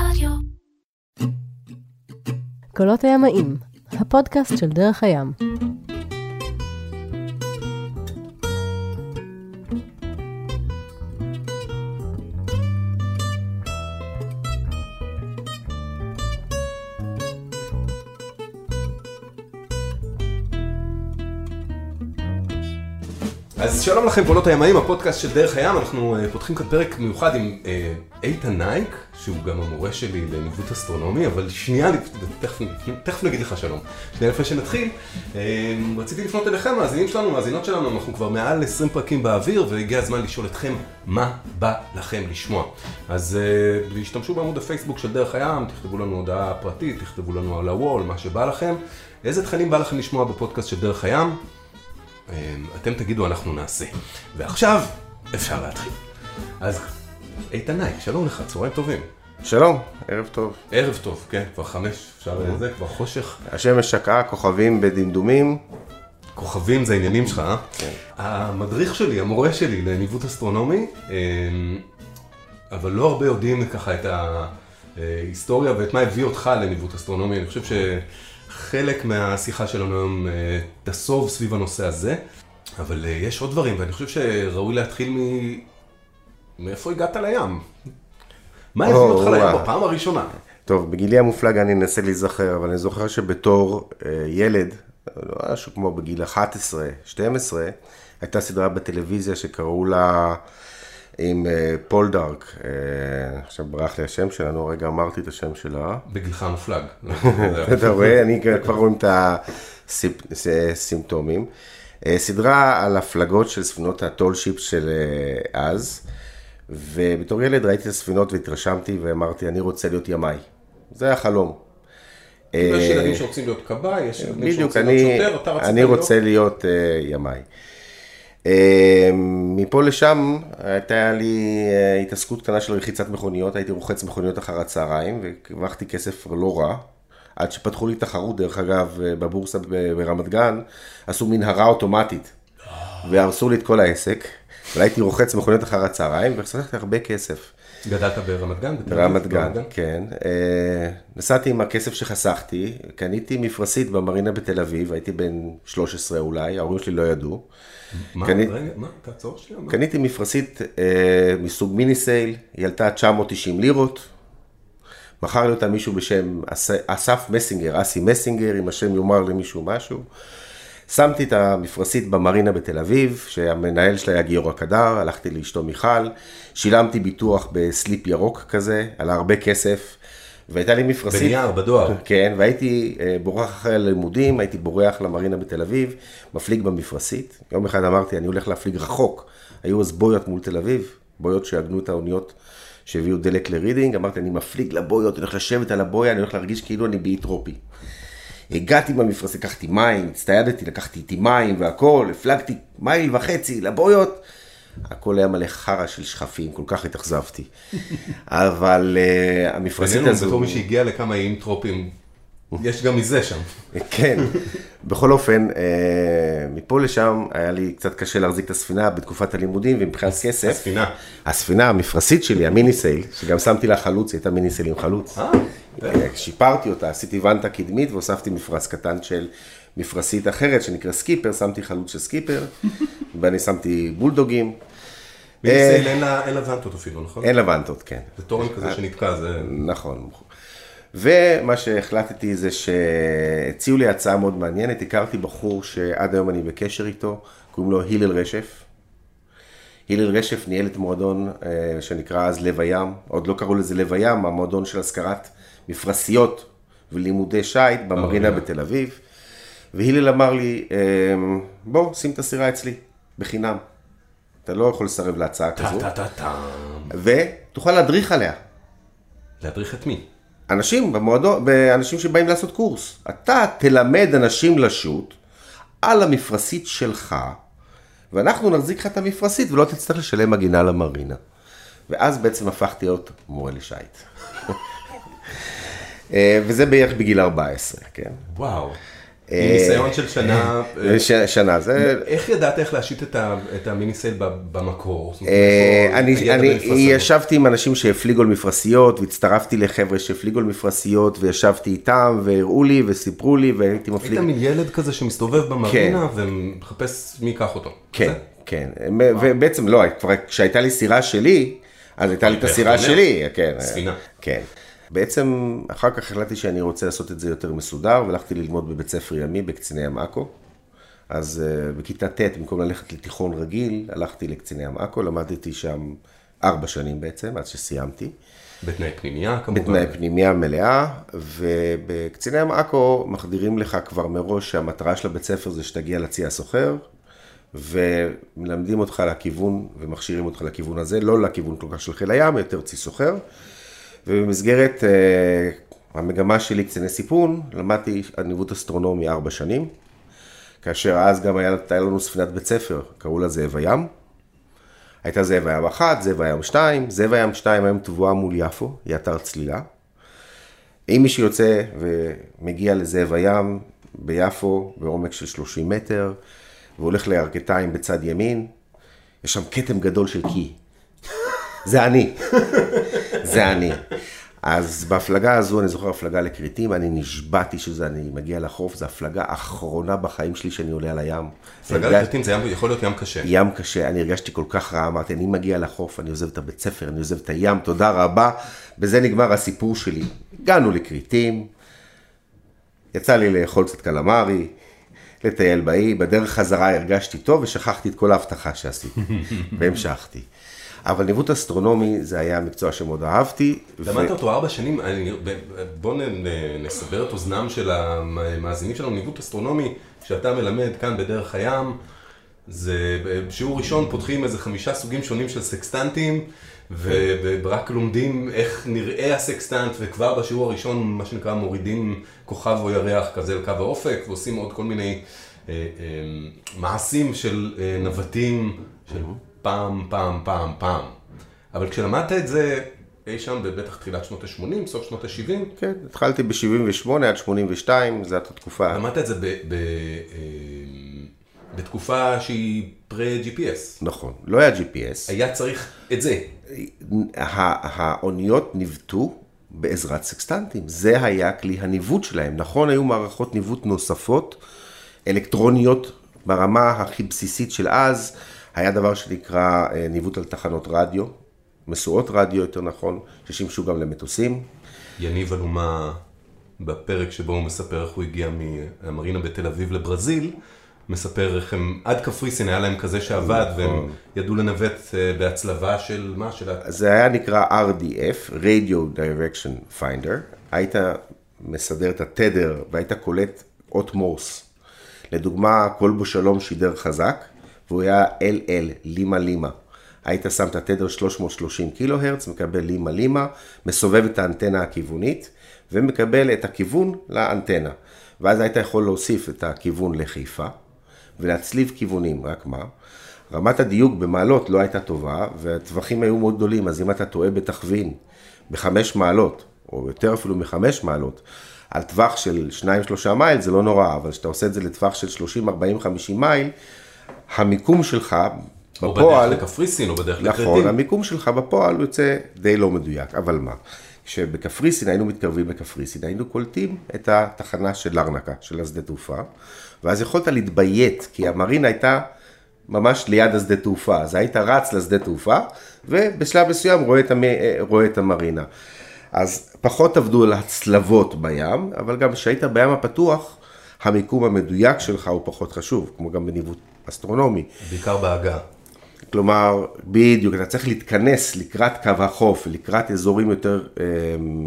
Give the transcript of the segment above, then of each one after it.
רדיו. קולות הימאים, הפודקאסט של דרך הים. שלום לכם קולות הימאים, הפודקאסט של דרך הים, אנחנו uh, פותחים כאן פרק מיוחד עם uh, איתן נייק, שהוא גם המורה שלי לניווט אסטרונומי, אבל שנייה, תכף, תכף נגיד לך שלום. שנייה לפני שנתחיל, uh, רציתי לפנות אליכם, מאזינים שלנו, מאזינות שלנו, אנחנו כבר מעל 20 פרקים באוויר, והגיע הזמן לשאול אתכם מה בא לכם לשמוע. אז uh, השתמשו בעמוד הפייסבוק של דרך הים, תכתבו לנו הודעה פרטית, תכתבו לנו על ה wall, מה שבא לכם. איזה תכנים בא לכם לשמוע בפודקאסט של דרך הים? אתם תגידו, אנחנו נעשה. ועכשיו, אפשר להתחיל. אז איתן נייק, שלום לך, צהריים טובים. שלום, ערב טוב. ערב טוב, כן, כבר חמש, אפשר לזה, כבר חושך. השמש שקעה, כוכבים בדמדומים. כוכבים זה העניינים שלך, אה? כן. המדריך שלי, המורה שלי לניווט אסטרונומי, אבל לא הרבה יודעים ככה את ההיסטוריה ואת מה הביא אותך לניווט אסטרונומי. אני חושב ש... חלק מהשיחה שלנו היום אה, תסוב סביב הנושא הזה, אבל אה, יש עוד דברים, ואני חושב שראוי להתחיל מ... מאיפה הגעת לים? מה הביא אותך לים בפעם הראשונה? טוב, בגילי המופלג אני אנסה להיזכר, אבל אני זוכר שבתור אה, ילד, משהו כמו בגיל 11, 12, הייתה סדרה בטלוויזיה שקראו לה... עם פול דארק, עכשיו ברח לי השם שלה, נו רגע אמרתי את השם שלה. בגילך המופלג. אתה רואה, אני כבר רואים את הסימפטומים. סדרה על הפלגות של ספינות הטול שיפ של אז, ובתור ילד ראיתי את הספינות והתרשמתי ואמרתי, אני רוצה להיות ימאי. זה החלום. יש ילדים שרוצים להיות כבאי, יש ילדים שרוצים להיות שוטר, אתה רצית להיות? אני רוצה להיות ימאי. מפה לשם הייתה לי התעסקות קטנה של רחיצת מכוניות, הייתי רוחץ מכוניות אחר הצהריים והרווחתי כסף לא רע. עד שפתחו לי תחרות, דרך אגב, בבורסה ברמת גן, עשו מנהרה אוטומטית והרסו לי את כל העסק. אבל הייתי רוחץ מכוניות אחר הצהריים והחסכתי הרבה כסף. גדלת ברמת גן? ברמת גן, כן. נסעתי עם הכסף שחסכתי, קניתי מפרשית במרינה בתל אביב, הייתי בן 13 אולי, ההורים שלי לא ידעו. מה? רגע, מה? תעצור שנייה. קניתי מפרשית אה, מסוג מיני סייל, היא עלתה 990 לירות. מכר לי אותה מישהו בשם אסף מסינגר, אסי מסינגר, אם השם יאמר למישהו משהו. שמתי את המפרשית במרינה בתל אביב, שהמנהל שלה היה גיורא קדר, הלכתי לאשתו מיכל, שילמתי ביטוח בסליפ ירוק כזה, עלה הרבה כסף, והייתה לי מפרשית. בנייר, בדואר. כן, והייתי בורח אחרי הלימודים, הייתי בורח למרינה בתל אביב, מפליג במפרשית. יום אחד אמרתי, אני הולך להפליג רחוק. היו אז בויות מול תל אביב, בויות שעגנו את האוניות שהביאו דלק לרידינג, אמרתי, אני מפליג לבויות, אני הולך לשבת על הבויה, אני הולך להרגיש כאילו אני באי טרופי. הגעתי במפרשית, לקחתי מים, הצטיידתי, לקחתי איתי מים והכל, הפלגתי מייל וחצי לבויות. הכל היה מלא חרא של שחפים, כל כך התאכזבתי. אבל אה, המפרשית הזו... בינינו, בתור מי שהגיע לכמה איים טרופים, יש גם מזה שם. כן, בכל אופן, uh, מפה לשם היה לי קצת קשה להחזיק את הספינה בתקופת הלימודים, ומבחינת כסף... הספינה. הספינה, המפרשית שלי, המיני סייל, שגם שמתי לה חלוץ, היא הייתה מיני סייל עם חלוץ. אה, שיפרתי אותה, עשיתי ונטה קדמית והוספתי מפרש קטן של מפרשית אחרת שנקרא סקיפר, שמתי חלוץ של סקיפר, ואני שמתי בולדוגים. בישראל אין לה ונטות אפילו, נכון? אין לה ונטות, כן. זה תורן כזה שנתקע, זה... נכון. ומה שהחלטתי זה שהציעו לי הצעה מאוד מעניינת, הכרתי בחור שעד היום אני בקשר איתו, קוראים לו הלל רשף. הלל רשף ניהל את מועדון שנקרא אז לב הים, עוד לא קראו לזה לב הים, המועדון של השכרת מפרשיות ולימודי שיט במרינה בתל אביב. והלל אמר לי, בוא, שים את הסירה אצלי, בחינם. אתה לא יכול לסרב להצעה כזו. ותוכל להדריך עליה. להדריך את מי? אנשים במועדון, אנשים שבאים לעשות קורס. אתה תלמד אנשים לשוט על המפרשית שלך, ואנחנו נחזיק לך את המפרשית ולא תצטרך לשלם מגינה למרינה. ואז בעצם הפכתי להיות מורה לשייט. וזה בערך בגיל 14, כן. וואו. ניסיון של שנה. אה, ש- שנה, זה... איך ידעת איך להשית את המיני סייל במקור? אה, אני? ישבתי עם אנשים שהפליגו על מפרשיות, והצטרפתי לחבר'ה שהפליגו על מפרשיות, וישבתי איתם, והראו לי, וסיפרו לי, והייתי מפליג. היית מין ילד כזה שמסתובב במרינה ומחפש מי ייקח אותו. כן? כן, ובעצם לא, כבר כשהייתה לי סירה שלי, אז הייתה לי את הסירה? שלי, כן. ספינה. כן. בעצם אחר כך החלטתי שאני רוצה לעשות את זה יותר מסודר, והלכתי ללמוד בבית ספר ימי בקציני ים עכו. אז uh, בכיתה ט', במקום ללכת לתיכון רגיל, הלכתי לקציני ים עכו, למדתי שם ארבע שנים בעצם, עד שסיימתי. בתנאי פנימייה כמובן. בתנאי פנימייה מלאה, ובקציני ים עכו מחדירים לך כבר מראש שהמטרה של הבית ספר זה שתגיע לצי הסוחר, ומלמדים אותך לכיוון, ומכשירים אותך לכיוון הזה, לא לכיוון כל כך של חיל הים, יותר צי סוחר. ובמסגרת uh, המגמה שלי, קציני סיפון, למדתי ניווט אסטרונומי ארבע שנים, כאשר אז גם היה, היה לנו ספינת בית ספר, קראו לה זאב הים. הייתה זאב הים אחת, זאב הים שתיים, זאב הים שתיים היום תבואה מול יפו, היא אתר צלילה. אם מי שיוצא ומגיע לזאב הים ביפו, בעומק של 30 מטר, והולך לירכתיים בצד ימין, יש שם כתם גדול של קי. זה אני. זה אני. אז בהפלגה הזו, אני זוכר הפלגה לכריתים, אני נשבעתי שזה, אני מגיע לחוף, זו הפלגה האחרונה בחיים שלי שאני עולה על הים. פלגה הרגש- לכרתים זה ים- יכול להיות ים קשה. ים קשה, אני הרגשתי כל כך רע, אמרתי, אני מגיע לחוף, אני עוזב את הבית ספר, אני עוזב את הים, תודה רבה. בזה נגמר הסיפור שלי. הגענו לכריתים, יצא לי לאכול קצת קלמרי, לטייל באי, בדרך חזרה הרגשתי טוב ושכחתי את כל ההבטחה שעשיתי, והמשכתי. אבל ניווט אסטרונומי זה היה מקצוע שמאוד אהבתי. ו- למדת אותו ארבע שנים, אני- ב- בוא נ- נ- נסבר את אוזנם של המאזינים שלנו, ניווט אסטרונומי, שאתה מלמד כאן בדרך הים, זה בשיעור ראשון פותחים איזה חמישה סוגים שונים של סקסטנטים, ורק לומדים איך נראה הסקסטנט, וכבר בשיעור הראשון, מה שנקרא, מורידים כוכב או ירח כזה לקו האופק, ועושים עוד כל מיני אה, אה, מעשים של אה, נווטים, של פעם, פעם, פעם, פעם. אבל כשלמדת את זה אי שם בבטח תחילת שנות ה-80, סוף שנות ה-70, כן, התחלתי ב-78 עד 82, זו הייתה תקופה. למדת את זה ב, ב, אה, בתקופה שהיא פרה-GPS. נכון, לא היה GPS. היה צריך את זה. האוניות ניווטו בעזרת סקסטנטים, זה היה כלי הניווט שלהם. נכון, היו מערכות ניווט נוספות, אלקטרוניות, ברמה הכי בסיסית של אז, היה דבר שנקרא אה, ניווט על תחנות רדיו, משואות רדיו יותר נכון, ששימשו גם למטוסים. יניב אלומה, בפרק שבו הוא מספר איך הוא הגיע מהמרינה בתל אביב לברזיל, מספר איך הם, עד קפריסין היה להם כזה שעבד, והם ידעו לנווט אה, בהצלבה של מה? של. זה היה נקרא RDF, Radio Direction Finder. היית מסדר את התדר והיית קולט אות מורס. לדוגמה, קול בו שלום שידר חזק, והוא היה LL, לימה לימה. היית שם את התדר 330 קילו הרץ, מקבל לימה לימה, מסובב את האנטנה הכיוונית, ומקבל את הכיוון לאנטנה. ואז היית יכול להוסיף את הכיוון לחיפה, ולהצליב כיוונים, רק מה? רמת הדיוק במעלות לא הייתה טובה, והטווחים היו מאוד גדולים, אז אם אתה טועה בתכווין בחמש מעלות, או יותר אפילו מחמש מעלות, על טווח של 2-3 מייל זה לא נורא, אבל כשאתה עושה את זה לטווח של 30, 40, 50 מייל, המיקום שלך או בפועל, בדרך לקפריסין, או בדרך נכון, לכרתים. המיקום שלך בפועל יוצא די לא מדויק, אבל מה? כשבקפריסין היינו מתקרבים לקפריסין, היינו קולטים את התחנה של לרנקה, של השדה תעופה, ואז יכולת להתביית, כי המרינה הייתה ממש ליד השדה תעופה, אז היית רץ לשדה תעופה, ובשלב מסוים רואה את, המ... רואה את המרינה. אז פחות עבדו על הצלבות בים, אבל גם כשהיית בים הפתוח, המיקום המדויק שלך הוא פחות חשוב, כמו גם בניווט אסטרונומי. בעיקר בהגה. כלומר, בדיוק, אתה צריך להתכנס לקראת קו החוף, לקראת אזורים יותר אה,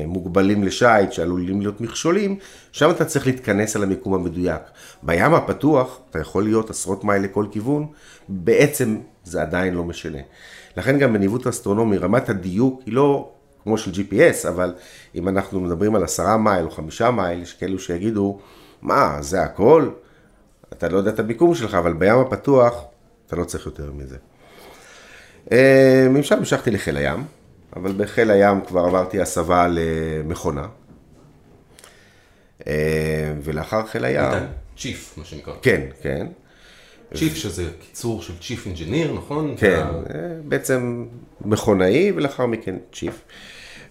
מוגבלים לשיט, שעלולים להיות מכשולים, שם אתה צריך להתכנס על המיקום המדויק. בים הפתוח, אתה יכול להיות עשרות מייל לכל כיוון, בעצם זה עדיין לא משנה. לכן גם בניווט אסטרונומי, רמת הדיוק היא לא כמו של GPS, אבל אם אנחנו מדברים על עשרה מייל או חמישה מייל, יש כאלו שיגידו, מה, זה הכל? אתה לא יודע את המיקום שלך, אבל בים הפתוח, אתה לא צריך יותר מזה. אה, משם המשכתי לחיל הים, אבל בחיל הים כבר עברתי הסבה למכונה. אה, ולאחר חיל הים, איתן, צ'יף, מה שנקרא. כן, כן. chief שזה קיצור של chief engineer, נכון? כן, אתה- אה, בעצם מכונאי ולאחר מכן chief.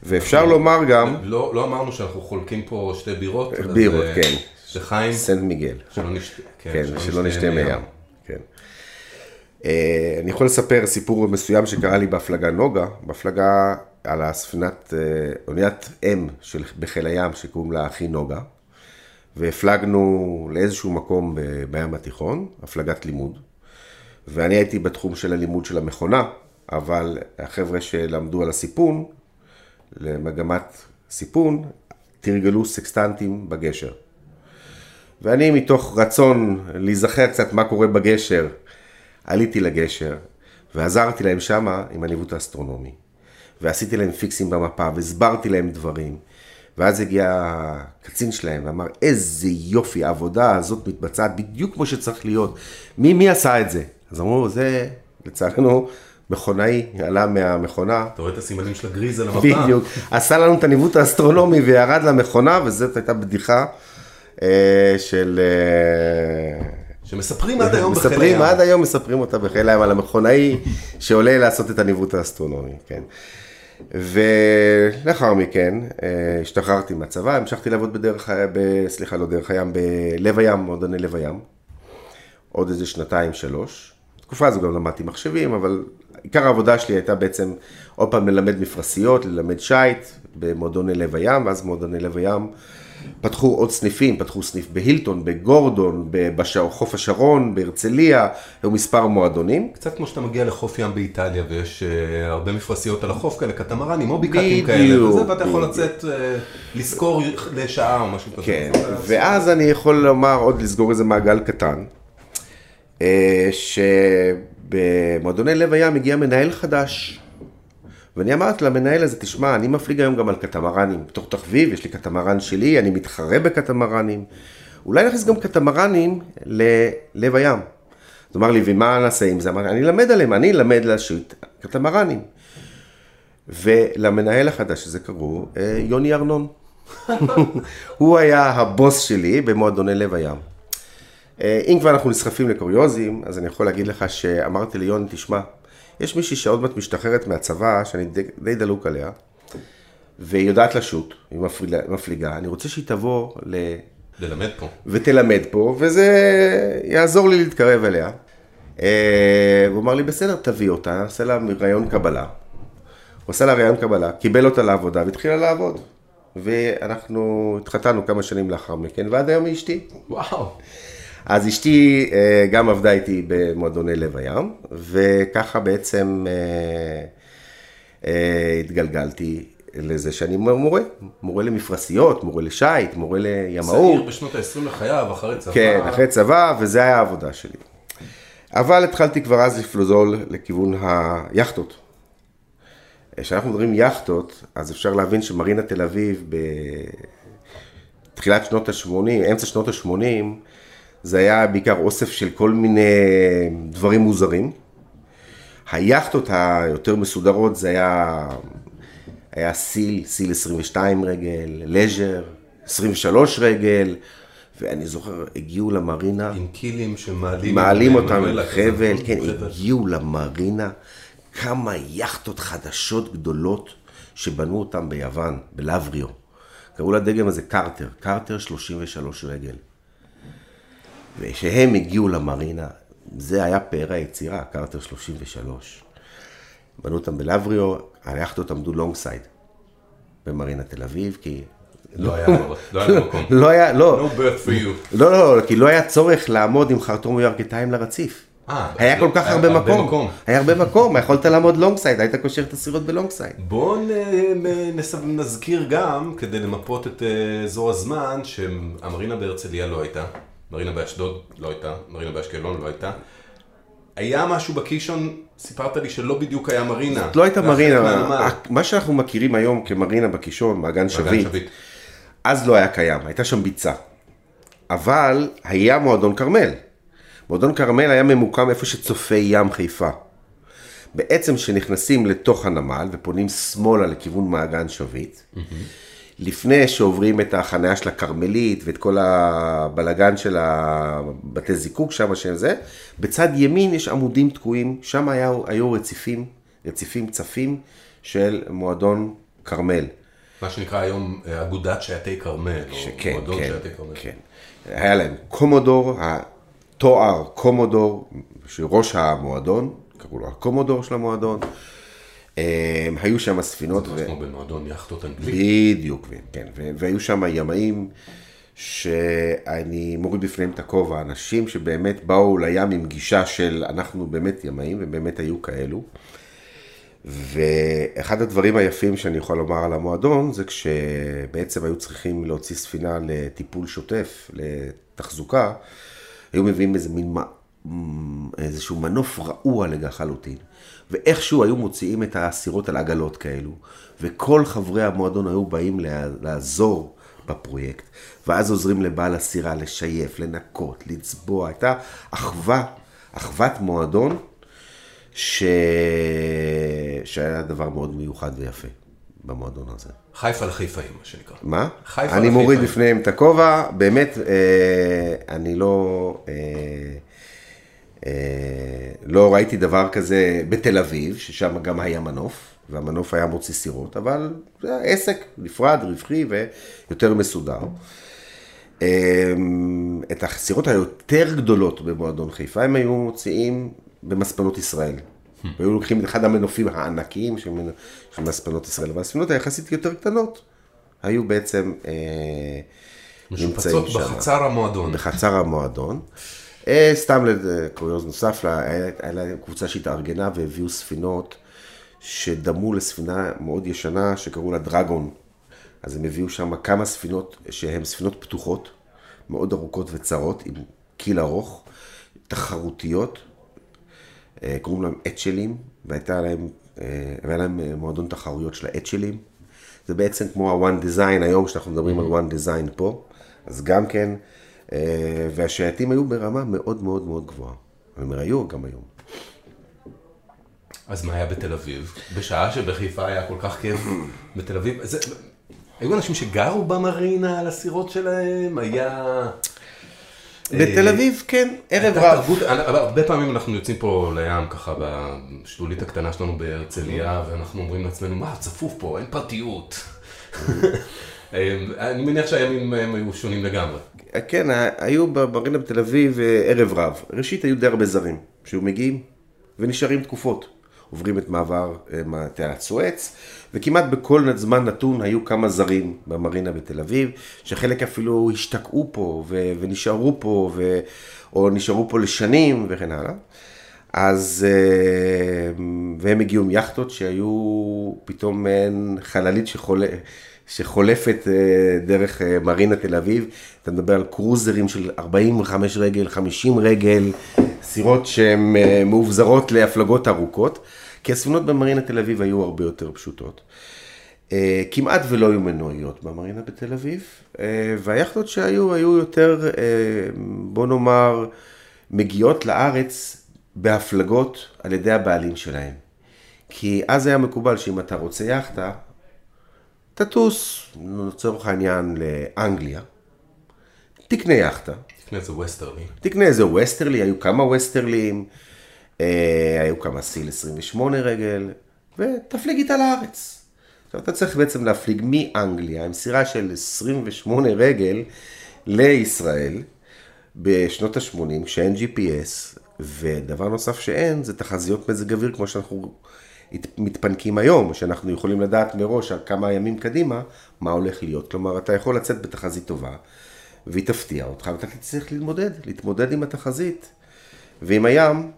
ואפשר לומר גם לא לא אמרנו שאנחנו חולקים פה שתי בירות. בירות, אה, כן. לחיים, סן מיגל. שלא נשתה. כן, שלא נשתה מים. כן. אה, אני יכול לספר סיפור מסוים שקרה לי בהפלגה נוגה, בהפלגה על הספינת, אה, אוניית אם של, בחיל הים שקוראים לה אח"י נוגה, והפלגנו לאיזשהו מקום ב- בים התיכון, הפלגת לימוד, ואני הייתי בתחום של הלימוד של המכונה, אבל החבר'ה שלמדו על הסיפון, למגמת סיפון, תרגלו סקסטנטים בגשר. ואני מתוך רצון להיזכר קצת מה קורה בגשר, עליתי לגשר ועזרתי להם שמה עם הניווט האסטרונומי. ועשיתי להם פיקסים במפה והסברתי להם דברים. ואז הגיע הקצין שלהם ואמר, איזה יופי, העבודה הזאת מתבצעת בדיוק כמו שצריך להיות. מי, מי עשה את זה? אז אמרו, זה, לצערנו, מכונאי עלה מהמכונה, אתה רואה את הסימנים של הגריז על המפה? בדיוק, עשה לנו את הניווט האסטרונומי וירד למכונה, וזאת הייתה בדיחה של... אה, שמספרים עד היום בחיל מספרים, הים. עד היום מספרים אותה בחיל הים על המכונאי שעולה לעשות את הניווט האסטרונומי, כן. ולאחר מכן אה, השתחררתי מהצבא, המשכתי לעבוד בדרך, ב, סליחה, לא דרך הים, בלב הים, מועדוני לב הים. עוד איזה שנתיים, שלוש. בתקופה הזו גם למדתי מחשבים, אבל עיקר העבודה שלי הייתה בעצם עוד פעם ללמד מפרשיות, ללמד שיט במועדוני לב הים, ואז מועדוני לב הים פתחו עוד סניפים, פתחו סניף בהילטון, בגורדון, בחוף השרון, בהרצליה, היו מספר מועדונים. קצת כמו שאתה מגיע לחוף ים באיטליה ויש אה, הרבה מפרשיות על החוף כאלה, קטמרנים או ביקטים כאלה, וזה, ואתה יכול. לצאת, אה, לשכור לשעה או משהו כזה. כן, אז- ואז אני יכול לומר, עוד לסגור איזה מעגל קטן, אה, שבמועדוני לב הים הגיע מנהל חדש. ואני אמרתי למנהל הזה, תשמע, אני מפליג היום גם על קטמרנים. בתור תחביב, יש לי קטמרן שלי, אני מתחרה בקטמרנים. אולי נכניס גם קטמרנים ללב הים. אז הוא אמר לי, ומה נעשה עם זה? אמרתי, אני אלמד עליהם, אני אלמד להשיט קטמרנים. ולמנהל החדש הזה קראו אה, יוני ארנון. הוא היה הבוס שלי במועדוני לב הים. אה, אם כבר אנחנו נסחפים לקוריוזים, אז אני יכול להגיד לך שאמרתי ליוני, תשמע, יש מישהי שעוד מעט משתחררת מהצבא, שאני די, די דלוק עליה, והיא יודעת לשוט, היא מפליגה, מפליגה, אני רוצה שהיא תבוא ל... ללמד פה. ותלמד פה, וזה יעזור לי להתקרב אליה. אה, הוא אמר לי, בסדר, תביא אותה, נעשה לה ראיון קבלה. הוא עשה לה ראיון קבלה, קיבל אותה לעבודה והתחילה לעבוד. ואנחנו התחתנו כמה שנים לאחר מכן, ועד היום היא אשתי. וואו. אז אשתי אה, גם עבדה איתי במועדוני לב הים, וככה בעצם אה, אה, התגלגלתי לזה שאני מורה, מורה למפרשיות, מורה לשייט, מורה לימאות. צעיר בשנות ה-20 לחייו, אחרי צבא. כן, אחרי צבא, וזה היה העבודה שלי. אבל התחלתי כבר אז לפלוזול לכיוון היאכטות. כשאנחנו מדברים יאכטות, אז אפשר להבין שמרינה תל אביב בתחילת שנות ה-80, אמצע שנות ה-80, זה היה בעיקר אוסף של כל מיני דברים מוזרים. היאכטות היותר מסודרות זה היה, היה סיל, סיל 22 רגל, לז'ר, 23 רגל, ואני זוכר, הגיעו למרינה, עם קילים שמעלים... מעלים אותם מנואלה כזה, חבל, נכון? כן, חבל. הגיעו למרינה כמה יכטות חדשות גדולות שבנו אותם ביוון, בלבריו. קראו לדגם הזה קרטר, קרטר 33 רגל. וכשהם הגיעו למרינה, זה היה פאר היצירה, קרטר 33. בנו אותם בלבריו, היאכטות עמדו long side במרינה תל אביב, כי... לא היה לא היה מקום. לא היה, לא, No berth for you. לא, לא, כי לא היה צורך לעמוד עם חרטום וירכתיים לרציף. אה, היה כל כך הרבה מקום. היה הרבה מקום, יכולת לעמוד long side, היית קושר את הסירות ב long side. בואו נזכיר גם, כדי למפות את אה, אזור הזמן, שהמרינה בהרצליה לא הייתה, מרינה באשדוד לא הייתה, מרינה באשקלון לא הייתה. היה משהו בקישון, סיפרת לי שלא בדיוק היה מרינה. לא הייתה מרינה, מהנמל. מה שאנחנו מכירים היום כמרינה בקישון, מעגן שביט. אז לא היה קיים, הייתה שם ביצה. אבל היה מועדון כרמל. מועדון כרמל היה ממוקם איפה שצופי ים חיפה. בעצם כשנכנסים לתוך הנמל ופונים שמאלה לכיוון מעגן שביט, לפני שעוברים את החניה של הכרמלית ואת כל הבלגן של הבתי זיקוק שם, שזה, בצד ימין יש עמודים תקועים, שם היה, היו רציפים, רציפים צפים של מועדון כרמל. מה שנקרא היום אה, אגודת שייטי כרמל, או כן, מועדון כן, שייטי כרמל. כן. היה להם קומודור, התואר קומודור, שראש המועדון, קראו לו הקומודור של המועדון. אה, היו שם ספינות. זה כמו במועדון יאכטות אנגלי. בדיוק, כן, ו- והיו שם ימאים שאני מוריד בפניהם את הכובע, אנשים שבאמת באו לים עם גישה של אנחנו באמת ימאים, ובאמת היו כאלו. ואחד הדברים היפים שאני יכול לומר על המועדון, זה כשבעצם היו צריכים להוציא ספינה לטיפול שוטף, לתחזוקה, היו מביאים איזה מין, איזשהו מנוף רעוע לחלוטין. ואיכשהו היו מוציאים את הסירות על עגלות כאלו, וכל חברי המועדון היו באים לעזור בפרויקט, ואז עוזרים לבעל הסירה לשייף, לנקות, לצבוע, הייתה אחווה, אחוות מועדון, ש... שהיה דבר מאוד מיוחד ויפה במועדון הזה. חיפה לחיפאים, מה שנקרא. מה? חיפה אני מוריד לחיפאים. בפניהם את הכובע, באמת, אה, אני לא, אה, לא ראיתי דבר כזה בתל אביב, ששם גם היה מנוף, והמנוף היה מוציא סירות, אבל זה היה עסק נפרד, רווחי ויותר מסודר. אה, את הסירות היותר גדולות במועדון חיפה, הם היו מוציאים במספנות ישראל. היו לוקחים את אחד המנופים הענקיים של מספנות ישראל, והספינות היחסית יותר קטנות היו בעצם אה, נמצאים משופצות שם. בחצר המועדון. בחצר המועדון. אה, סתם לקוריוז נוסף, לה- היה היה לה קבוצה שהתארגנה והביאו ספינות שדמו לספינה מאוד ישנה שקראו לה דרגון. אז הם הביאו שם כמה ספינות שהן ספינות פתוחות, מאוד ארוכות וצרות, עם קיל ארוך, תחרותיות, אה, קוראים להם אצ'לים, והייתה להם, אה, והיה להם מועדון תחרויות של האצ'לים. זה בעצם כמו ה-one design היום, שאנחנו מדברים על one design פה, אז גם כן, והשייטים היו ברמה מאוד מאוד מאוד גבוהה. אני אומר, היו גם היום. אז מה היה בתל אביב? בשעה שבחיפה היה כל כך כיף בתל אביב. זה, היו אנשים שגרו במרינה על הסירות שלהם? היה... בתל אביב, כן, ערב רב. תרבות, הרבה פעמים אנחנו יוצאים פה לים ככה בשלולית הקטנה שלנו בהרצליה ואנחנו אומרים לעצמנו מה צפוף פה אין פרטיות. אני מניח שהימים הם היו שונים לגמרי. כן, היו במרינה בתל אביב אה, ערב רב. ראשית, היו די הרבה זרים שהיו מגיעים ונשארים תקופות. עוברים את מעבר אה, תעלת סואץ, וכמעט בכל זמן נתון היו כמה זרים במרינה בתל אביב, שחלק אפילו השתקעו פה ו- ונשארו פה, ו- או נשארו פה לשנים וכן הלאה. אז, אה, והם הגיעו עם יכטות שהיו פתאום מעין חללית שחולה, שחולפת אה, דרך אה, מרינה תל אביב. אתה מדבר על קרוזרים של 45 רגל, 50 רגל, סירות שהן אה, מאובזרות להפלגות ארוכות, כי הספינות במרינה תל אביב היו הרבה יותר פשוטות. כמעט ולא היו מנועיות במרינה בתל אביב, והיכטות שהיו, היו יותר, בוא נאמר, מגיעות לארץ בהפלגות על ידי הבעלים שלהם. כי אז היה מקובל שאם אתה רוצה יכטה, תטוס, לצורך העניין, לאנגליה, תקנה יכטה, תקנה איזה ווסטרלי. תקנה איזה ווסטרלי, היו כמה ווסטרלים, אה, היו כמה סיל 28 רגל, ותפליג איתה לארץ. עכשיו אתה צריך בעצם להפליג מאנגליה עם סירה של 28 רגל לישראל בשנות ה-80, כשאין GPS, ודבר נוסף שאין זה תחזיות מזג אוויר כמו שאנחנו מתפנקים היום, שאנחנו יכולים לדעת מראש על כמה ימים קדימה מה הולך להיות. כלומר, אתה יכול לצאת בתחזית טובה, והיא תפתיע אותך, ואתה תצטרך להתמודד, להתמודד עם התחזית ועם הים,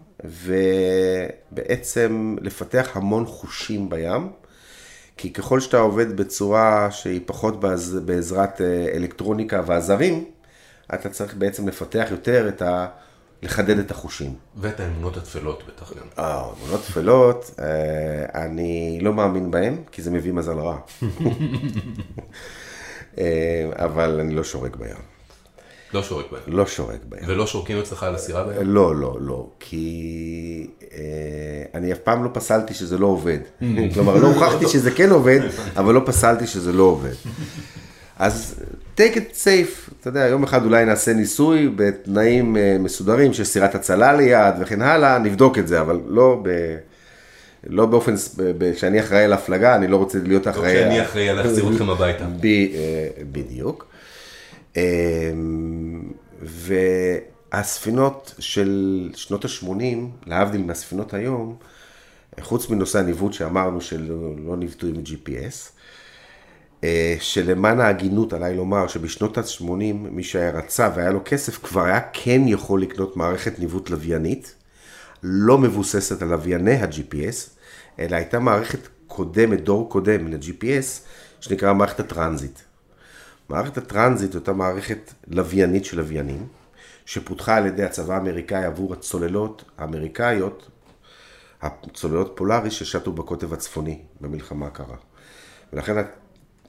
ובעצם לפתח המון חושים בים, כי ככל שאתה עובד בצורה שהיא פחות בעז, בעזרת אה, אלקטרוניקה ועזרים, אתה צריך בעצם לפתח יותר את ה... לחדד את החושים. ואת האמונות הטפלות בטח גם. אה, אמונות טפלות, אה, אני לא מאמין בהם, כי זה מביא מזל רע. אה, אבל אני לא שורק בים. לא שורק בהם. לא שורק בים. ולא שורקים אצלך על הסירה בהם? לא, לא, לא, כי אה, אני אף פעם לא פסלתי שזה לא עובד. כלומר, לא הוכחתי שזה כן עובד, אבל לא פסלתי שזה לא עובד. אז take it safe, אתה יודע, יום אחד אולי נעשה ניסוי בתנאים אה, מסודרים של סירת הצלה ליד וכן הלאה, נבדוק את זה, אבל לא ב... לא באופן, ס- ב- ב- שאני אחראי על הפלגה, אני לא רוצה להיות לא אחראי. כשאני אחראי על להחזיר אתכם הביתה. ב, אה, בדיוק. אה, והספינות של שנות ה-80, להבדיל מהספינות היום, חוץ מנושא הניווט שאמרנו שלא לא ניווטו עם GPS, שלמען ההגינות עליי לומר שבשנות ה-80 מי שהיה רצה והיה לו כסף כבר היה כן יכול לקנות מערכת ניווט לוויינית, לא מבוססת על לווייני ה-GPS, אלא הייתה מערכת קודמת, דור קודם ל-GPS, שנקרא מערכת הטרנזיט. מערכת הטרנזיט אותה מערכת לוויינית של לוויינים, שפותחה על ידי הצבא האמריקאי עבור הצוללות האמריקאיות, הצוללות פולאריס ששטו בקוטב הצפוני במלחמה הקרה. ולכן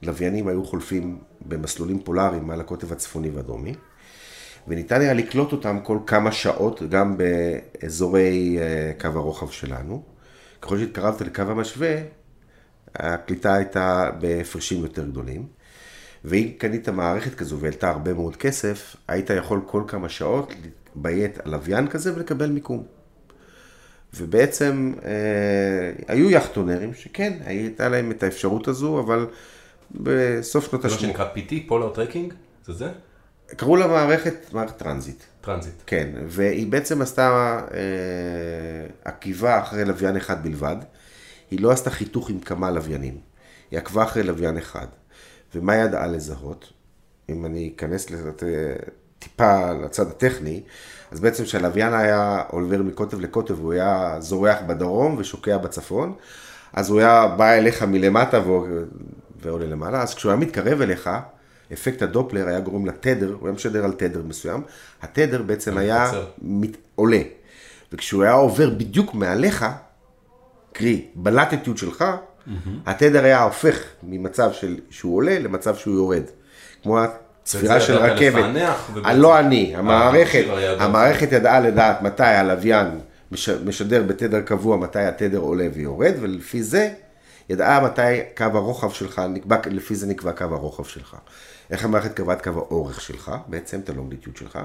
הלוויינים היו חולפים במסלולים פולאריים מעל הקוטב הצפוני והדרומי, וניתן היה לקלוט אותם כל כמה שעות גם באזורי אה, קו הרוחב שלנו. ככל שהתקרבת לקו המשווה, הקליטה הייתה בהפרשים יותר גדולים. ואם קנית מערכת כזו והעלתה הרבה מאוד כסף, היית יכול כל כמה שעות להתביית על לוויין כזה ולקבל מיקום. ובעצם אה, היו יאכטונרים שכן, הייתה להם את האפשרות הזו, אבל בסוף שנות זה מה ה-80, שנקרא PT, polar tracking? זה זה? קראו לה מערכת, מערכת טרנזיט. טרנזיט. כן, והיא בעצם עשתה אה, עקיבה אחרי לוויין אחד בלבד. היא לא עשתה חיתוך עם כמה לוויינים. היא עקבה אחרי לוויין אחד. ומה היא ידעה לזהות? אם אני אכנס לת- טיפה לצד הטכני, אז בעצם כשהלוויין היה עובר מקוטב לקוטב, הוא היה זורח בדרום ושוקע בצפון, אז הוא היה בא אליך מלמטה ועולה למעלה, אז כשהוא היה מתקרב אליך, אפקט הדופלר היה גורם לתדר, הוא היה משדר על תדר מסוים, התדר בעצם היה. מת, עולה. וכשהוא היה עובר בדיוק מעליך, קרי, בלטיטיוד שלך, התדר היה הופך ממצב של שהוא עולה למצב שהוא יורד. כמו הצפירה של רכבת. אה, לא אני, המערכת, היה יודע. המערכת ידעה לדעת מתי הלוויין מש- משדר בתדר קבוע, מתי התדר עולה ויורד, ולפי זה ידעה מתי קו הרוחב שלך, נקבע, לפי זה נקבע קו הרוחב שלך. איך המערכת קבעה את קו האורך שלך, בעצם את הלונגיטיוד שלך.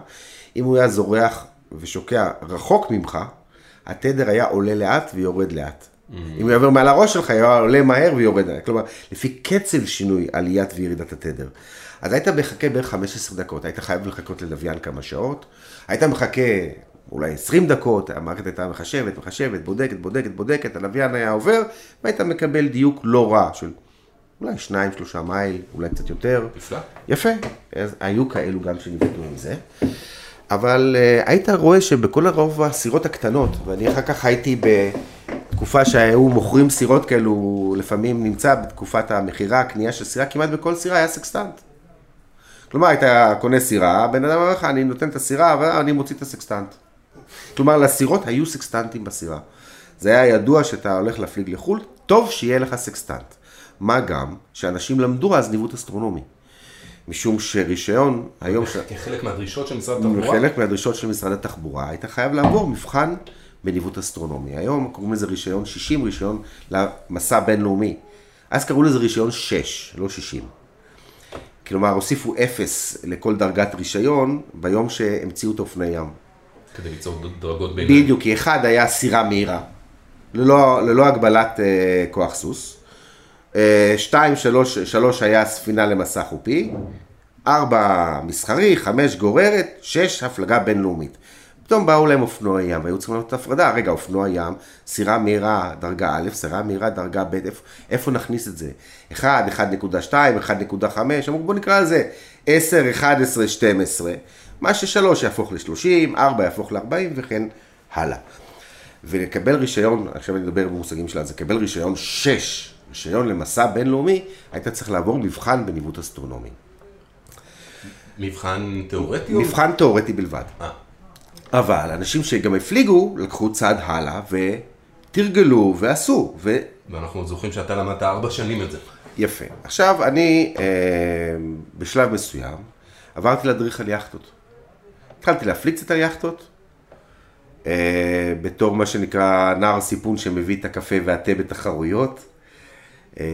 אם הוא היה זורח ושוקע רחוק ממך, התדר היה עולה לאט ויורד לאט. אם הוא יעבור מעל הראש שלך, היה עולה מהר ויורד. כלומר, לפי קצב שינוי עליית וירידת התדר. אז היית מחכה בערך 15 דקות, היית חייב לחכות ללוויין כמה שעות, היית מחכה אולי 20 דקות, המערכת הייתה מחשבת, מחשבת, בודקת, בודקת, בודקת, הלוויין היה עובר, והיית מקבל דיוק לא רע של אולי שניים, שלושה מייל, אולי קצת יותר. נפלא. יפה, אז היו כאלו גם שנבדקו עם זה. אבל אה, היית רואה שבכל הרוב הסירות הקטנות, ואני אחר כך הייתי בתקופה שהיו מוכרים סירות כאלו, לפעמים נמצא בתקופת המכירה, הקנייה של סירה, כמעט בכל סירה היה סקסטנט. כלומר, היית קונה סירה, הבן אדם אומר לך, אני נותן את הסירה, אבל אני מוציא את הסקסטנט. כלומר, לסירות היו סקסטנטים בסירה. זה היה ידוע שאתה הולך להפליג לחו"ל, טוב שיהיה לך סקסטנט. מה גם שאנשים למדו אז ניווט אסטרונומי. משום שרישיון, היום. כחלק מהדרישות של משרד התחבורה? חלק מהדרישות של משרד התחבורה, היית חייב לעבור מבחן בניווט אסטרונומי. היום קוראים לזה רישיון 60, רישיון למסע בינלאומי. אז קראו לזה רישיון 6, לא 60. כלומר, הוסיפו 0 לכל דרגת רישיון ביום שהמציאו את האופני ים. כדי ליצור דרגות ביניים. בדיוק, כי אחד היה סירה מהירה, ללא, ללא הגבלת אה, כוח סוס. אה, שתיים, שלוש, שלוש היה ספינה למסע חופי. ארבע, מסחרי, חמש, גוררת, שש, הפלגה בינלאומית. פתאום באו להם אופנועי ים, והיו צריכים לעשות הפרדה. רגע, אופנוע ים, סירה מהירה דרגה א', סירה מהירה דרגה ב', איפה, איפה נכניס את זה? 1, 1.2, 1.5, אמרו בוא נקרא לזה 10, 11, 12. מה ששלוש יהפוך ל-30, 4 יהפוך ל-40 וכן הלאה. ולקבל רישיון, עכשיו אני מדבר במושגים שלה, זה לקבל רישיון 6, רישיון למסע בינלאומי, היית צריך לעבור מבחן בניווט אסטרונומי. מבחן תיאורטי? או- מבחן תיאורטי בלבד. אה, אבל אנשים שגם הפליגו, לקחו צעד הלאה ותרגלו ועשו, ויפה. ואנחנו זוכרים שאתה למדת ארבע שנים את זה. עכשיו, אני אה, בשלב מסוים עברתי להדריך על יאכטות. התחלתי להפליג קצת על יאכטות, אה, בתור מה שנקרא נער סיפון שמביא את הקפה והתה בתחרויות. אה,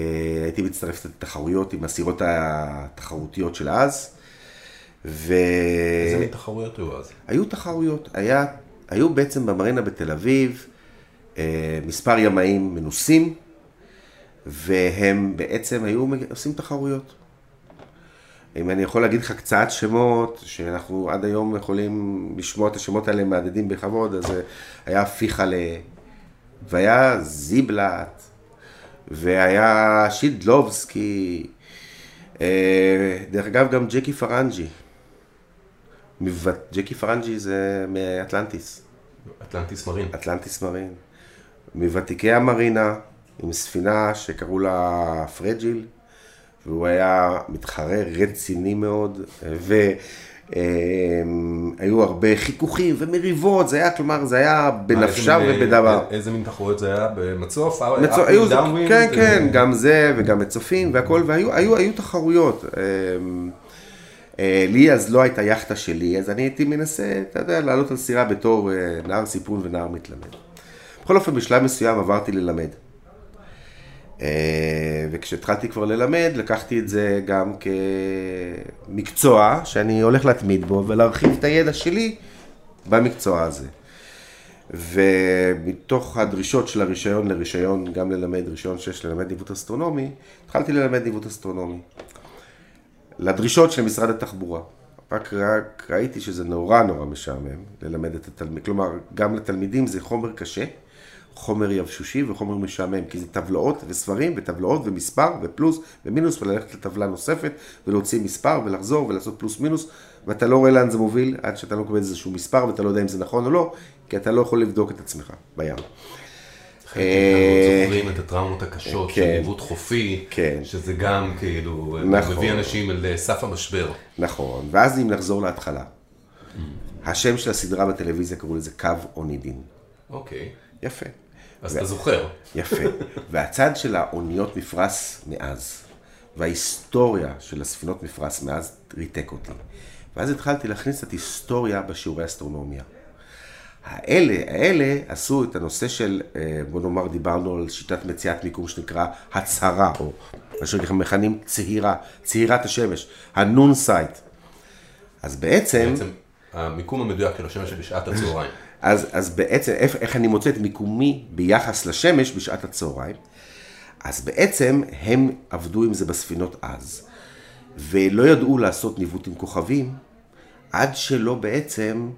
הייתי מצטרף לתחרויות עם הסירות התחרותיות של אז. ו... איזה תחרויות היו אז? היו תחרויות, היה, היו בעצם במרינה בתל אביב אה, מספר ימאים מנוסים, והם בעצם היו עושים תחרויות. אם אני יכול להגיד לך קצת שמות, שאנחנו עד היום יכולים לשמוע את השמות האלה מהדהדים בכבוד, אז היה פיחלה, והיה זיבלט, והיה שידלובסקי, אה, דרך אגב גם ג'קי פרנג'י. ג'קי פרנג'י זה מאטלנטיס, אטלנטיס מרין. אטלנטיס מרין. מוותיקי המרינה, עם ספינה שקראו לה פרג'יל, והוא היה מתחרה רציני מאוד, והיו הרבה חיכוכים ומריבות, זה היה, כלומר, זה היה בנפשם אה, ובדבר. איזה מין תחרויות זה היה? במצוף? מצו- up היו? כן, אה, כן, גם זה וגם מצופים והכל, והיו היו, היו תחרויות. אמ, אה, לי אז לא הייתה יאכטה שלי, אז אני הייתי מנסה, אתה יודע, לעלות על סירה בתור אה, נער סיפון ונער מתלמד. בכל אופן, בשלב מסוים עברתי ללמד. אה, וכשהתחלתי כבר ללמד, לקחתי את זה גם כמקצוע שאני הולך להתמיד בו ולהרחיב את הידע שלי במקצוע הזה. ומתוך הדרישות של הרישיון לרישיון, גם ללמד רישיון 6 ללמד ניווט אסטרונומי, התחלתי ללמד ניווט אסטרונומי. לדרישות של משרד התחבורה. רק, רק ראיתי שזה נורא נורא משעמם ללמד את התלמיד, כלומר, גם לתלמידים זה חומר קשה, חומר יבשושי וחומר משעמם, כי זה טבלאות וספרים וטבלאות ומספר ופלוס ומינוס וללכת לטבלה נוספת ולהוציא מספר ולחזור ולעשות פלוס מינוס ואתה לא רואה לאן זה מוביל עד שאתה לא מקבל איזשהו מספר ואתה לא יודע אם זה נכון או לא, כי אתה לא יכול לבדוק את עצמך בים. חלק מאיתנו זוכרים את הטראומות הקשות של כן. ניווט חופי, כן. שזה גם כאילו נכון. מביא אנשים אל אה, סף המשבר. נכון, ואז אם נחזור להתחלה, השם של הסדרה בטלוויזיה קראו לזה קו אונידין. אוקיי, יפה. אז אתה זוכר. יפה. והצד של האוניות מפרש מאז, וההיסטוריה של הספינות מפרש מאז ריתק אותי. ואז התחלתי להכניס את היסטוריה בשיעורי אסטרונומיה. האלה, האלה עשו את הנושא של, אה, בוא נאמר, דיברנו על שיטת מציאת מיקום שנקרא הצהרה, או מה שאנחנו מכנים צהירה, צהירת השמש, ה noon sight. אז בעצם, בעצם המיקום המדויק של השמש בשעת הצהריים. אז, אז בעצם, איך, איך אני מוצא את מיקומי ביחס לשמש בשעת הצהריים? אז בעצם הם עבדו עם זה בספינות אז, ולא ידעו לעשות ניווט עם כוכבים, עד שלא בעצם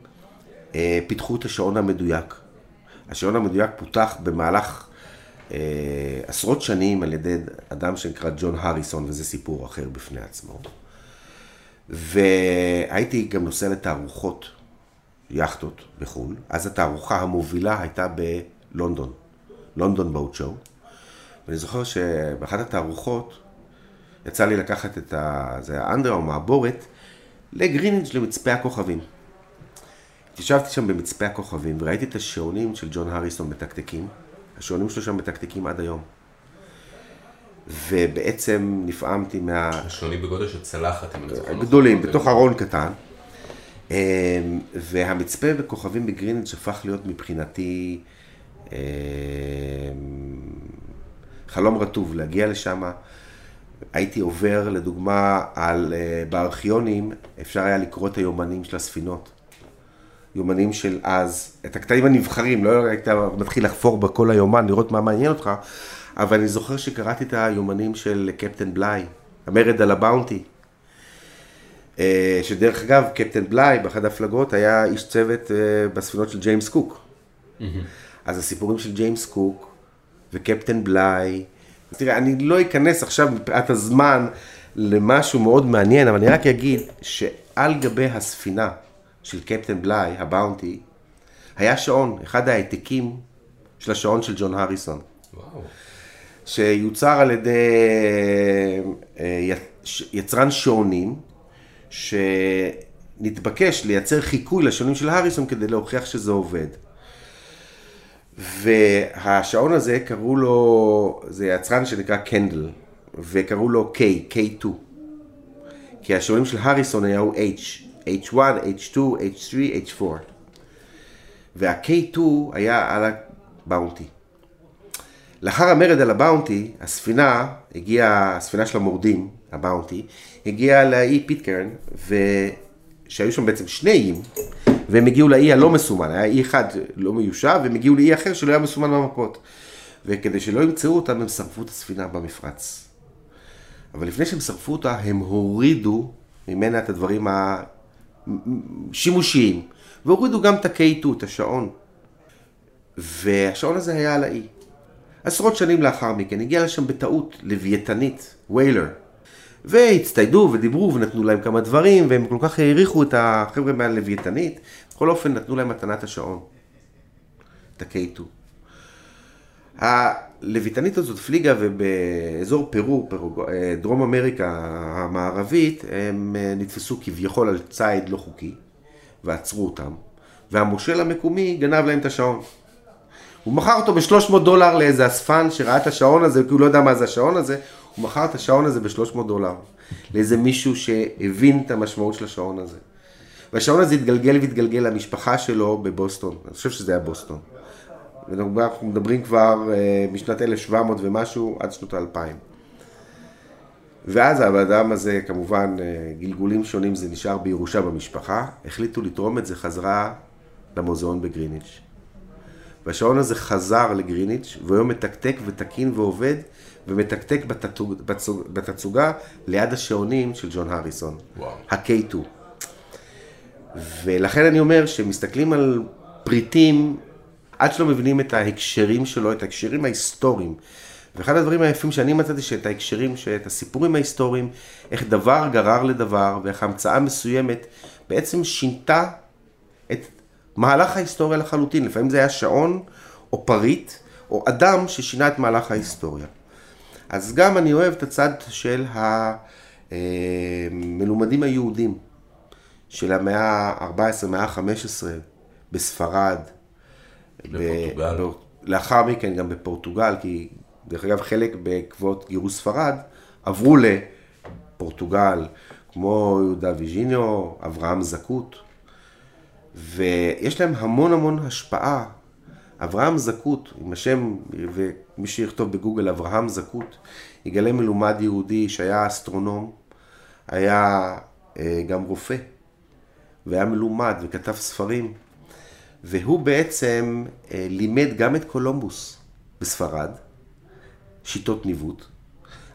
אה, פיתחו את השעון המדויק. השעון המדויק פותח במהלך אה, עשרות שנים על ידי אדם שנקרא ג'ון הריסון, וזה סיפור אחר בפני עצמו. והייתי גם נוסע לתערוכות, יאכטות בחו"ל. אז התערוכה המובילה הייתה בלונדון, לונדון בוט שואו. ואני זוכר שבאחת התערוכות יצא לי לקחת את ה... זה האנדר או מעבורת לגרינג' למצפה הכוכבים. התיישבתי שם במצפה הכוכבים וראיתי את השעונים של ג'ון הריסון מתקתקים. השעונים שלו שם מתקתקים עד היום. ובעצם נפעמתי מה... השעונים בגודל של צלחת, אם אני זוכר. נכון. גדולים, בתוך ארון קטן. אמ, והמצפה בכוכבים בגרינג' הפך להיות מבחינתי אמ, חלום רטוב, להגיע לשם. הייתי עובר, לדוגמה, על, אה, בארכיונים, אפשר היה לקרוא את היומנים של הספינות. יומנים של אז, את הקטעים הנבחרים, לא היית מתחיל לחפור בכל היומן, לראות מה מעניין אותך, אבל אני זוכר שקראתי את היומנים של קפטן בליי, המרד על הבאונטי. אה, שדרך אגב, קפטן בליי, באחת ההפלגות, היה איש צוות אה, בספינות של ג'יימס קוק. אז הסיפורים של ג'יימס קוק וקפטן בליי, תראה, אני לא אכנס עכשיו מפאת הזמן למשהו מאוד מעניין, אבל אני רק אגיד שעל גבי הספינה של קפטן בליי, הבאונטי, היה שעון, אחד העתקים של השעון של ג'ון הריסון. וואו. שיוצר על ידי אה, יצרן שעונים, שנתבקש לייצר חיקוי לשעונים של הריסון כדי להוכיח שזה עובד. והשעון הזה קראו לו, זה יצרן שנקרא קנדל, וקראו לו K, K2. כי השעונים של הריסון היו H, H1, H2, H3, H4. וה-K2 היה על הבאונטי. לאחר המרד על הבאונטי, הספינה הגיעה, הספינה של המורדים, הבאונטי, הגיעה לאי פיטקרן, שהיו שם בעצם שני איים, והם הגיעו לאי הלא מסומן, היה אי אחד לא מיושב, והם הגיעו לאי אחר שלא היה מסומן במפות. וכדי שלא ימצאו אותם, הם שרפו את הספינה במפרץ. אבל לפני שהם שרפו אותה, הם הורידו ממנה את הדברים השימושיים, והורידו גם את ה-K2, את השעון. והשעון הזה היה על האי. עשרות שנים לאחר מכן הגיעה לשם בטעות לוויתנית, ויילר. והצטיידו ודיברו ונתנו להם כמה דברים, והם כל כך העריכו את החבר'ה מהלוויתנית, בכל אופן נתנו להם מתנת השעון, את ה-K2. הלוויתנית הזאת פליגה ובאזור פרו, פרו, דרום אמריקה המערבית, הם נתפסו כביכול על ציד לא חוקי, ועצרו אותם, והמושל המקומי גנב להם את השעון. הוא מכר אותו ב-300 דולר לאיזה אספן שראה את השעון הזה, כי הוא לא יודע מה זה השעון הזה, הוא מכר את השעון הזה ב-300 דולר. לאיזה מישהו שהבין את המשמעות של השעון הזה. והשעון הזה התגלגל והתגלגל למשפחה שלו בבוסטון, אני חושב שזה היה בוסטון. אנחנו מדברים כבר uh, משנת 1700 ומשהו עד שנות האלפיים. ואז האדם הזה, כמובן, uh, גלגולים שונים, זה נשאר בירושה במשפחה, החליטו לתרום את זה חזרה למוזיאון בגריניץ'. והשעון הזה חזר לגריניץ', והיום מתקתק ותקין ועובד, ומתקתק בתצוג, בתצוגה ליד השעונים של ג'ון הריסון. ה-K2. ולכן אני אומר שמסתכלים על פריטים, עד שלא מבינים את ההקשרים שלו, את ההקשרים ההיסטוריים. ואחד הדברים היפים שאני מצאתי, שאת ההקשרים, את הסיפורים ההיסטוריים, איך דבר גרר לדבר, ואיך המצאה מסוימת בעצם שינתה את מהלך ההיסטוריה לחלוטין. לפעמים זה היה שעון, או פריט, או אדם ששינה את מהלך ההיסטוריה. אז גם אני אוהב את הצד של המלומדים היהודים, של המאה ה-14, מאה ה-15, בספרד. בפורטוגל. ב... לאחר מכן גם בפורטוגל, כי דרך אגב חלק בעקבות גירוש ספרד עברו לפורטוגל, כמו יהודה ויז'יניו, אברהם זקוט, ויש להם המון המון השפעה אברהם זקוט, עם השם, ומי שיכתוב בגוגל אברהם זקוט, יגלה מלומד יהודי שהיה אסטרונום, היה אה, גם רופא, והיה מלומד וכתב ספרים, והוא בעצם אה, לימד גם את קולומבוס בספרד, שיטות ניווט,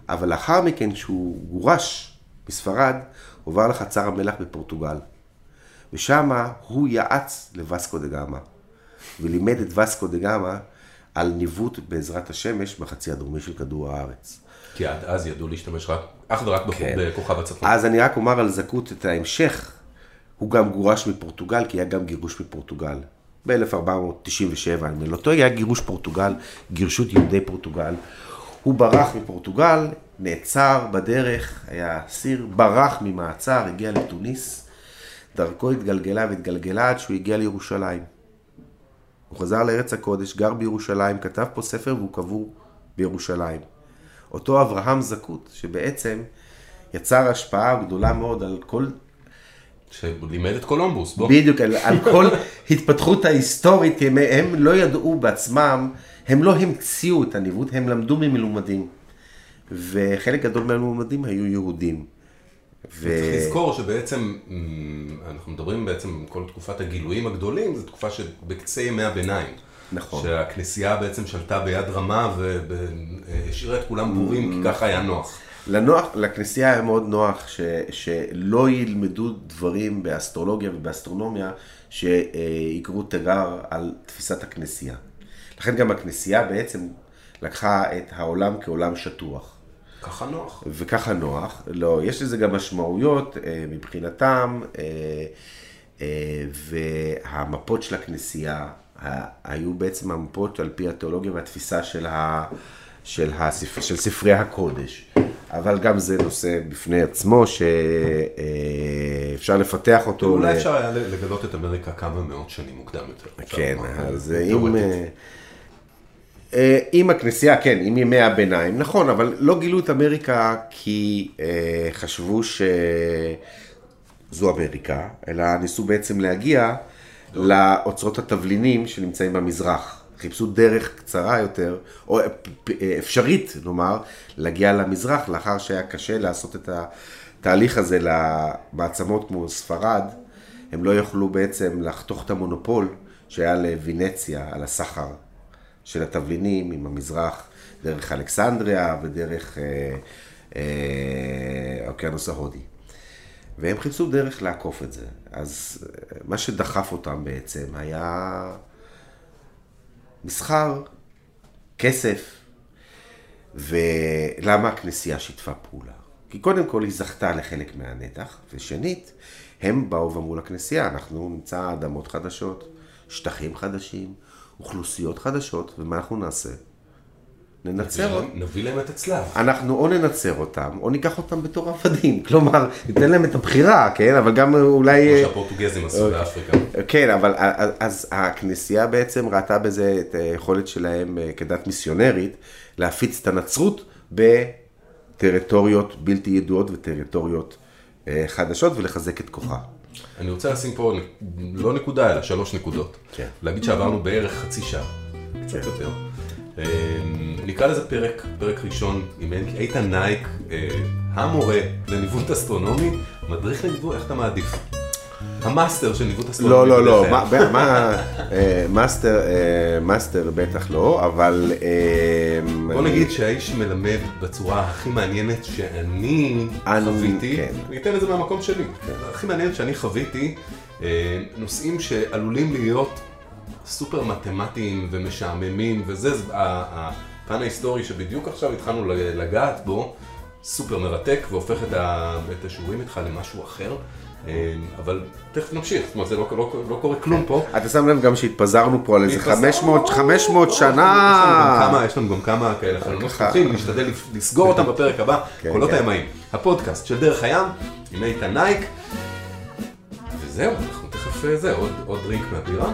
אבל לאחר מכן כשהוא גורש מספרד, הוא עבר לחצר המלח בפורטוגל, ושם הוא יעץ לווסקו דה גמא. ולימד את וסקו דה גמא על ניווט בעזרת השמש בחצי הדרומי של כדור הארץ. כי עד אז ידעו להשתמש רק, אך ורק כן. בכוכב הצפון. אז אני רק אומר על זכות את ההמשך, הוא גם גורש מפורטוגל, כי היה גם גירוש מפורטוגל. ב-1497, אני לא טועה, היה גירוש פורטוגל, גירשות יהודי פורטוגל. הוא ברח מפורטוגל, נעצר בדרך, היה אסיר, ברח ממעצר, הגיע לתוניס, דרכו התגלגלה והתגלגלה עד שהוא הגיע לירושלים. הוא חזר לארץ הקודש, גר בירושלים, כתב פה ספר והוא קבור בירושלים. אותו אברהם זקוט, שבעצם יצר השפעה גדולה מאוד על כל... שלימד את קולומבוס, בוא. בדיוק, על, על כל התפתחות ההיסטורית, כי הם, הם לא ידעו בעצמם, הם לא המציאו את הניווט, הם למדו ממלומדים. וחלק גדול מהמלומדים היו יהודים. ו... צריך לזכור שבעצם, אנחנו מדברים בעצם, כל תקופת הגילויים הגדולים, זו תקופה שבקצה ימי הביניים. נכון. שהכנסייה בעצם שלטה ביד רמה והשאירה את כולם בורים, כי ככה היה נוח. לנוח, לכנסייה היה מאוד נוח ש, שלא ילמדו דברים באסטרולוגיה ובאסטרונומיה שיקרו תיגר על תפיסת הכנסייה. לכן גם הכנסייה בעצם לקחה את העולם כעולם שטוח. ככה נוח. וככה נוח. לא, יש לזה גם משמעויות אה, מבחינתם, אה, אה, והמפות של הכנסייה היו בעצם המפות על פי התיאולוגיה והתפיסה של, ה, של, הספר, של ספרי הקודש. אבל גם זה נושא בפני עצמו שאפשר לפתח אותו. אולי אפשר היה לגלות את אמריקה כמה מאות שנים מוקדם יותר. כן, אז אם... אה, עם הכנסייה, כן, עם ימי הביניים, נכון, אבל לא גילו את אמריקה כי אה, חשבו שזו אמריקה, אלא ניסו בעצם להגיע לאוצרות התבלינים שנמצאים במזרח. חיפשו דרך קצרה יותר, או אפשרית, נאמר, להגיע למזרח, לאחר שהיה קשה לעשות את התהליך הזה למעצמות כמו ספרד, הם לא יכלו בעצם לחתוך את המונופול שהיה לוונציה על הסחר של התבלינים עם המזרח, דרך אלכסנדריה ודרך אה, אה, האוקיינוס ההודי. והם חיפשו דרך לעקוף את זה. אז אה, מה שדחף אותם בעצם היה מסחר, כסף, ולמה הכנסייה שיתפה פעולה? כי קודם כל היא זכתה לחלק מהנתח, ושנית, הם באו ואמרו לכנסייה, אנחנו נמצא אדמות חדשות, שטחים חדשים, אוכלוסיות חדשות, ומה אנחנו נעשה? ננצר אותם. נביא להם את הצלב. אנחנו או ננצר אותם, או ניקח אותם בתור עבדים. כלומר, ניתן להם את הבחירה, כן? אבל גם אולי... כמו שהפורטוגזים עשו אוקיי. באפריקה. כן, אבל אז הכנסייה בעצם ראתה בזה את היכולת שלהם אה, כדת מיסיונרית להפיץ את הנצרות בטריטוריות בלתי ידועות וטריטוריות אה, חדשות ולחזק את כוחה. אני רוצה לשים פה לא נקודה, אלא שלוש נקודות. כן. להגיד שעברנו בערך חצי שעה, קצת כן. יותר. אה, נקרא לזה פרק, פרק ראשון עם איתן נייק, אה, המורה לניווט אסטרונומי, מדריך לניווט, איך אתה מעדיף? המאסטר של ניווט אסטרונומי. לא, לא, לא, אה, מאסטר, אה, מאסטר בטח לא, אבל... אה, בוא נגיד שהאיש מלמד בצורה הכי מעניינת שאני אני- חוויתי, כן. אני אתן את זה מהמקום שלי, הכי מעניינת שאני חוויתי, נושאים שעלולים להיות סופר מתמטיים ומשעממים, וזה הפן ההיסטורי שבדיוק עכשיו התחלנו לגעת בו, סופר מרתק והופך את השיעורים איתך למשהו אחר, אבל תכף נמשיך, זאת אומרת זה לא- לא לא קורה כלום פה. אתה שם לב גם שהתפזרנו פה על איזה התפזרנו, 500 לא, 500 לא, שנה. יש לנו גם כמה- כאלה חלונות. פתוחים, נשתדל לסגור אותם בפרק הבא, כן, קולות כן. הימאים. הפודקאסט של דרך הים, עם איתן נייק, וזהו, אנחנו תכף, אה, זה, עוד דרינק מהבירה.